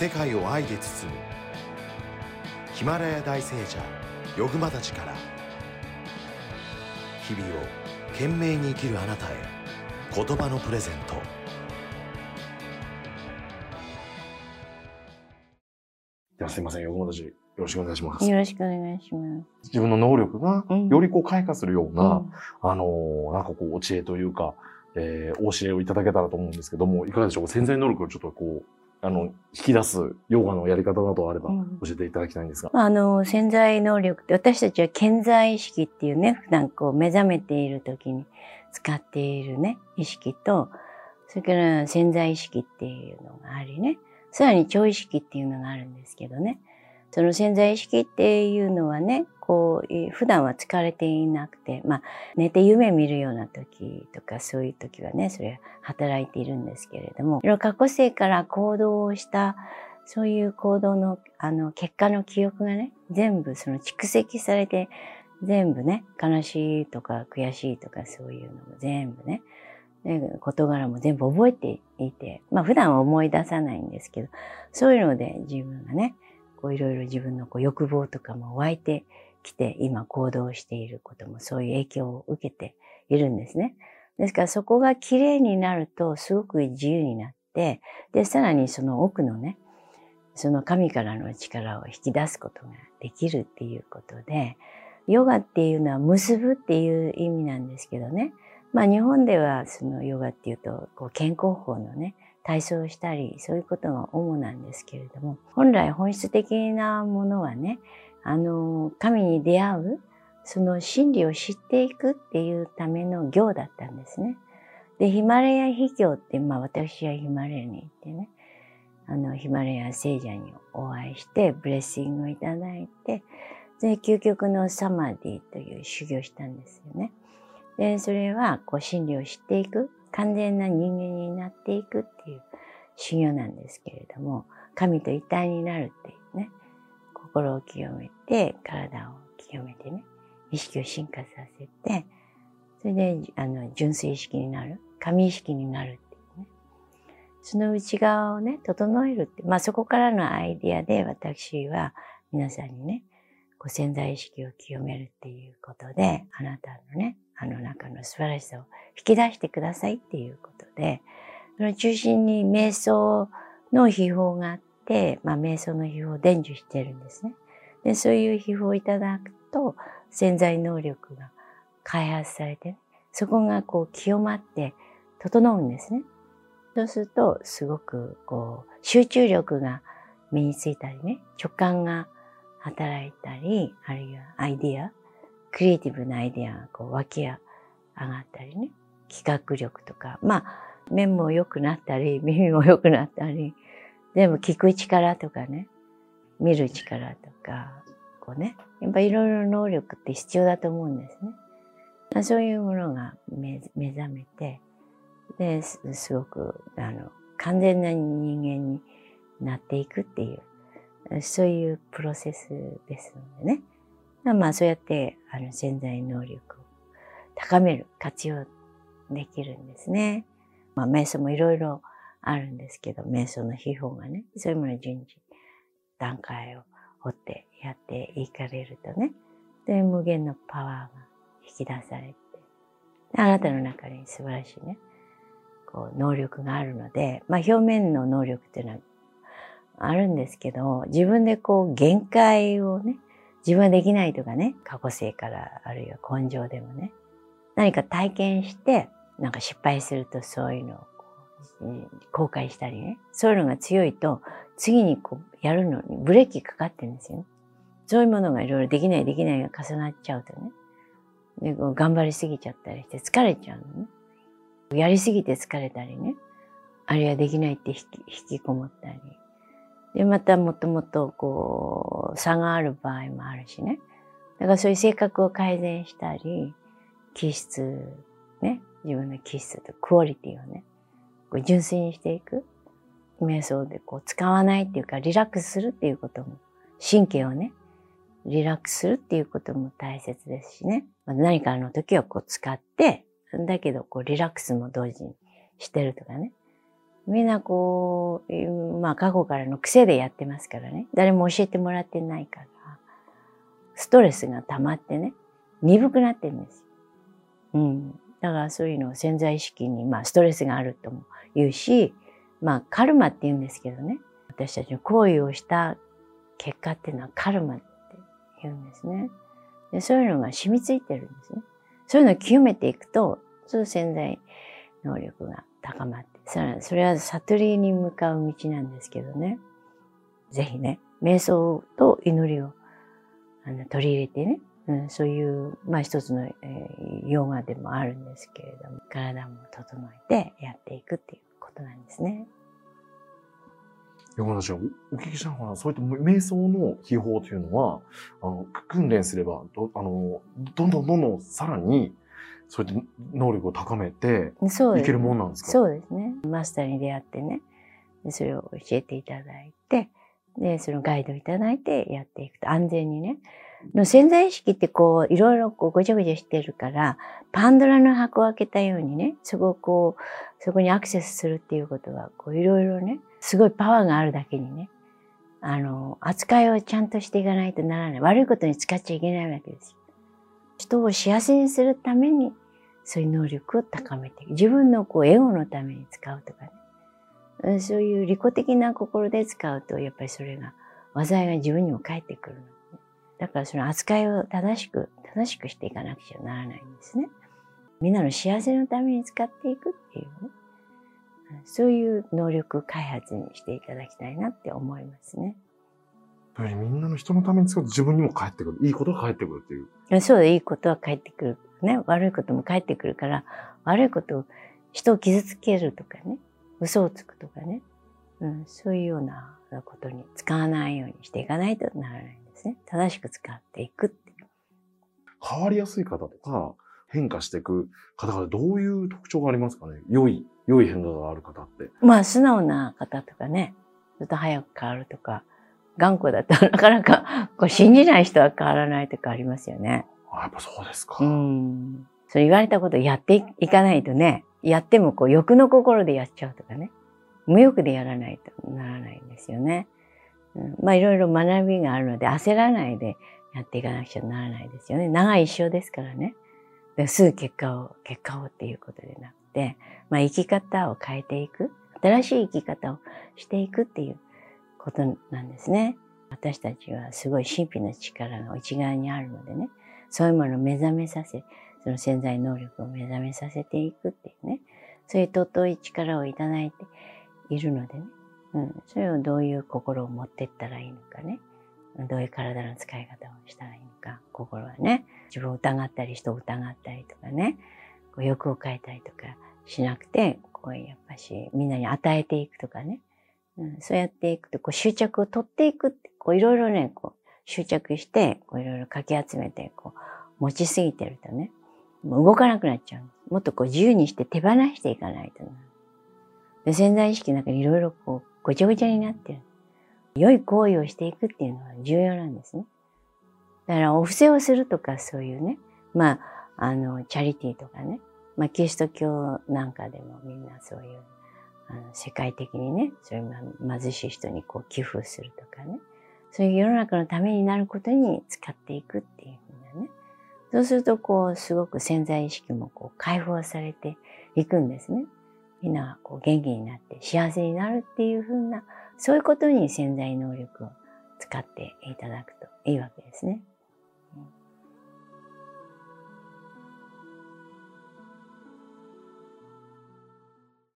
世界を愛で包む。ヒマラヤ大聖者ヨグマたちから日々を懸命に生きるあなたへ言葉のプレゼント。ではすいません、ヨグマたち、よろしくお願いします。よろしくお願いします。自分の能力がうん。よりこう開花するような、うん。あのーなんかこう、お知恵というか、えー、お教えをいただけたらと思うんですけども、いかがでしょう？か潜在能力をちょっとこう、あの、引き出すヨガのやり方などあればうん。教えていただきたいんですが。まあ、あの、潜在能力って、私たちは潜在意識っていうね、普段こう目覚めている時に使っているね、意識と、それから潜在意識っていうのがありね、さらに超意識っていうのがあるんですけどね、その潜在意識っていうのはね、こう、普段は疲れていなくて、まあ、寝て夢見るような時とか、そういう時はね、それは働いているんですけれども、いろいろ過去世から行動をした、そういう行動の、あの、結果の記憶がね、全部その蓄積されて、全部ね、悲しいとか悔しいとかそういうのも全部、ね事柄も全部覚えていて、まあ普段は思い出さないんですけど、そういうので自分がね、こういろいろ自分のこう欲望とかも湧いてきて、今行動していることもそういう影響を受けているんですね。ですからそこが綺麗になるとすごく自由になって、で、さらにその奥のね、その神からの力を引き出すことができるっていうことで、ヨガっていうのは結ぶっていう意味なんですけどね。まあ日本ではそのヨガっていうと、こう健康法のね、体操したり、そういうことが主なんですけれども、本来本質的なものはね、あの、神に出会う、その真理を知っていくっていうための行だったんですね。で、ヒマラヤ秘教って、まあ私はヒマラヤに行ってね、あの、ヒマラヤ聖者にお会いして、ブレッシングをいただいて、で、究極のサマディという修行したんですよね。で、それは、こう、真理を知っていく、完全な人間になっていくっていう修行なんですけれども、神と一体になるっていうね、心を清めて、体を清めてね、意識を進化させて、それで、あの、純粋意識になる、神意識になるっていうね。その内側をね、整えるって、まあそこからのアイディアで私は皆さんにね、こう潜在意識を清めるっていうことで、あなたのね、あの中の素晴らしさを引き出してくださいっていうことで、その中心に瞑想の秘宝があって、まあ瞑想の秘宝を伝授してるんですね。で、そういう秘宝をいただくと、潜在能力が開発されて、そこがこう清まって整うんですね。そうすると、すごくこう、集中力が身についたりね、直感が働いたり、あるいはアイディア、クリエイティブなアイデアがこう湧き上がったりね、企画力とか、まあ、目も良くなったり、耳も良くなったり、全部聞く力とかね、見る力とか、こうね、やっぱいろいろ能力って必要だと思うんですね。そういうものが目覚めて、で、すすごく、あの、完全な人間になっていくっていう、そういうプロセスですのでね。まあ、そうやって、あの、潜在能力を高める、活用できるんですね。まあ、瞑想もいろいろあるんですけど、瞑想の秘宝がね、そういうものを順次、段階を追ってやっていかれるとね、で、無限のパワーが引き出されて、あなたの中に素晴らしいね、こう、能力があるので、まあ、表面の能力っていうのはあるんですけど、自分でこう、限界をね、自分はできないとかね、過去性から、あるいは根性でもね、何か体験して、なんか失敗するとそういうのをこううん後悔したりね、そういうのが強いと、次にこうやるのにブレーキかかってるんですよ。そういうものがいろいろできないできないが重なっちゃうとね、で頑張りすぎちゃったりして疲れちゃうのね。やりすぎて疲れたりね、あるいはできないって引き引きこもったり。で、またもともとこう、差がある場合もあるしね。だからそういう性格を改善したり、気質、ね、自分の気質とクオリティをね、こう純粋にしていく。瞑想でこう使わないっていうか、リラックスするっていうことも、神経をね、リラックスするっていうことも大切ですしね。何かの時はこう使って、だけどこうリラックスも同時にしてるとかね。みんなこう、まあ過去からの癖でやってますからね。誰も教えてもらってないから、ストレスが溜まってね、鈍くなってるんです。うん。だからそういうのを潜在意識に、まあストレスがあるとも言うし、まあカルマって言うんですけどね。私たちの行為をした結果っていうのはカルマって言うんですね。でそういうのが染みついてるんですね。そういうのを清めていくと、その潜在能力が高まって、それは悟りに向かう道なんですけどね。ぜひね、瞑想と祈りをあの取り入れてね、うん、そういう、まあ一つの、えー、ヨガでもあるんですけれども、体も整えてやっていくっていうことなんですね。山田氏お聞きしたのは、そういった瞑想の秘法というのは、あの、訓練すれば、どあの、どんどんどんどんさらに、そういった能力を高めていけるもんなんですか？そうですね。マスターに出会ってね、それを教えていただいて、で、そのガイドいただいてやっていくと安全にね。の潜在意識ってこう、いろいろこうごちゃごちゃしてるから、パンドラの箱を開けたようにね、そこをこう、そこにアクセスするっていうことは、こういろいろね、すごいパワーがあるだけにね、あの、扱いをちゃんとしていかないとならない。悪いことに使っちゃいけないわけですよ。人を幸せにするために、そういう能力を高めて。自分のこう、エゴのために使うとかね。そういう利己的な心で使うと、やっぱりそれが、災いが自分にも返ってくるの、ね。だからその扱いを正しく、正しくしていかなくちゃならないんですね。みんなの幸せのために使っていくっていうね。そういう能力開発にしていただきたいなって思いますね。ぱりみんなの人のために使うと自分にも返ってくる。いいことが返ってくるっていう。そうだ、いいことは返ってくる。ね。悪いことも返ってくるから、悪いことを、人を傷つけるとかね。嘘をつくとかね。うん、そういうようなことに使わないようにしていかないとならないんですね。正しく使っていくっていう。変わりやすい方とか、変化していく方々、どういう特徴がありますかね？良い良い変化がある方って。まあ、素直な方とかね、ずっと早く変わるとか、頑固だと なかなかこう信じない人は変わらないとかありますよね。あやっぱそうですか。うん。それ言われたことやっていかないとね、やってもこう欲の心でやっちゃうとかね、無欲でやらないとならないんですよね。うん、まあいろいろ学びがあるので焦らないでやっていかなくちゃならないですよね。長い一生ですからね。すぐ結果を、結果をっていうことでなくて、まあ、生き方を変えていく、新しい生き方をしていくっていうことなんですね。私たちはすごい神秘の力が内側にあるのでね、そういうものを目覚めさせ、その潜在能力を目覚めさせていくっていうね、そういう尊い力をいただいているのでね、うん、それをどういう心を持っていったらいいのかね、どういう体の使い方をしたらいいのか、心はね、自分を疑ったり人を疑ったりとかね、こう欲を変えたりとかしなくて、こうやっぱしみんなに与えていくとかね、うん、そうやっていくとこう執着を取っていくって、こういろいろね、こう執着して、こういろいろかき集めて、こう持ちすぎてるとね、もう動かなくなっちゃう。もっとこう自由にして手放していかないとな。で潜在意識の中にいろいろこうごちゃごちゃになってる。良い行為をしていくっていうのは重要なんですね。だからお布施をするとかそういうね、まあ、あの、チャリティーとかね、まあ、キリスト教なんかでもみんなそういう、あの世界的にね、そういう貧しい人にこう寄付するとかね、そういう世の中のためになることに使っていくっていうふうなね。そうすると、こう、すごく潜在意識もこう解放されていくんですね。みんながこう元気になって幸せになるっていうふうな、そういうことに潜在能力を使っていただくといいわけですね。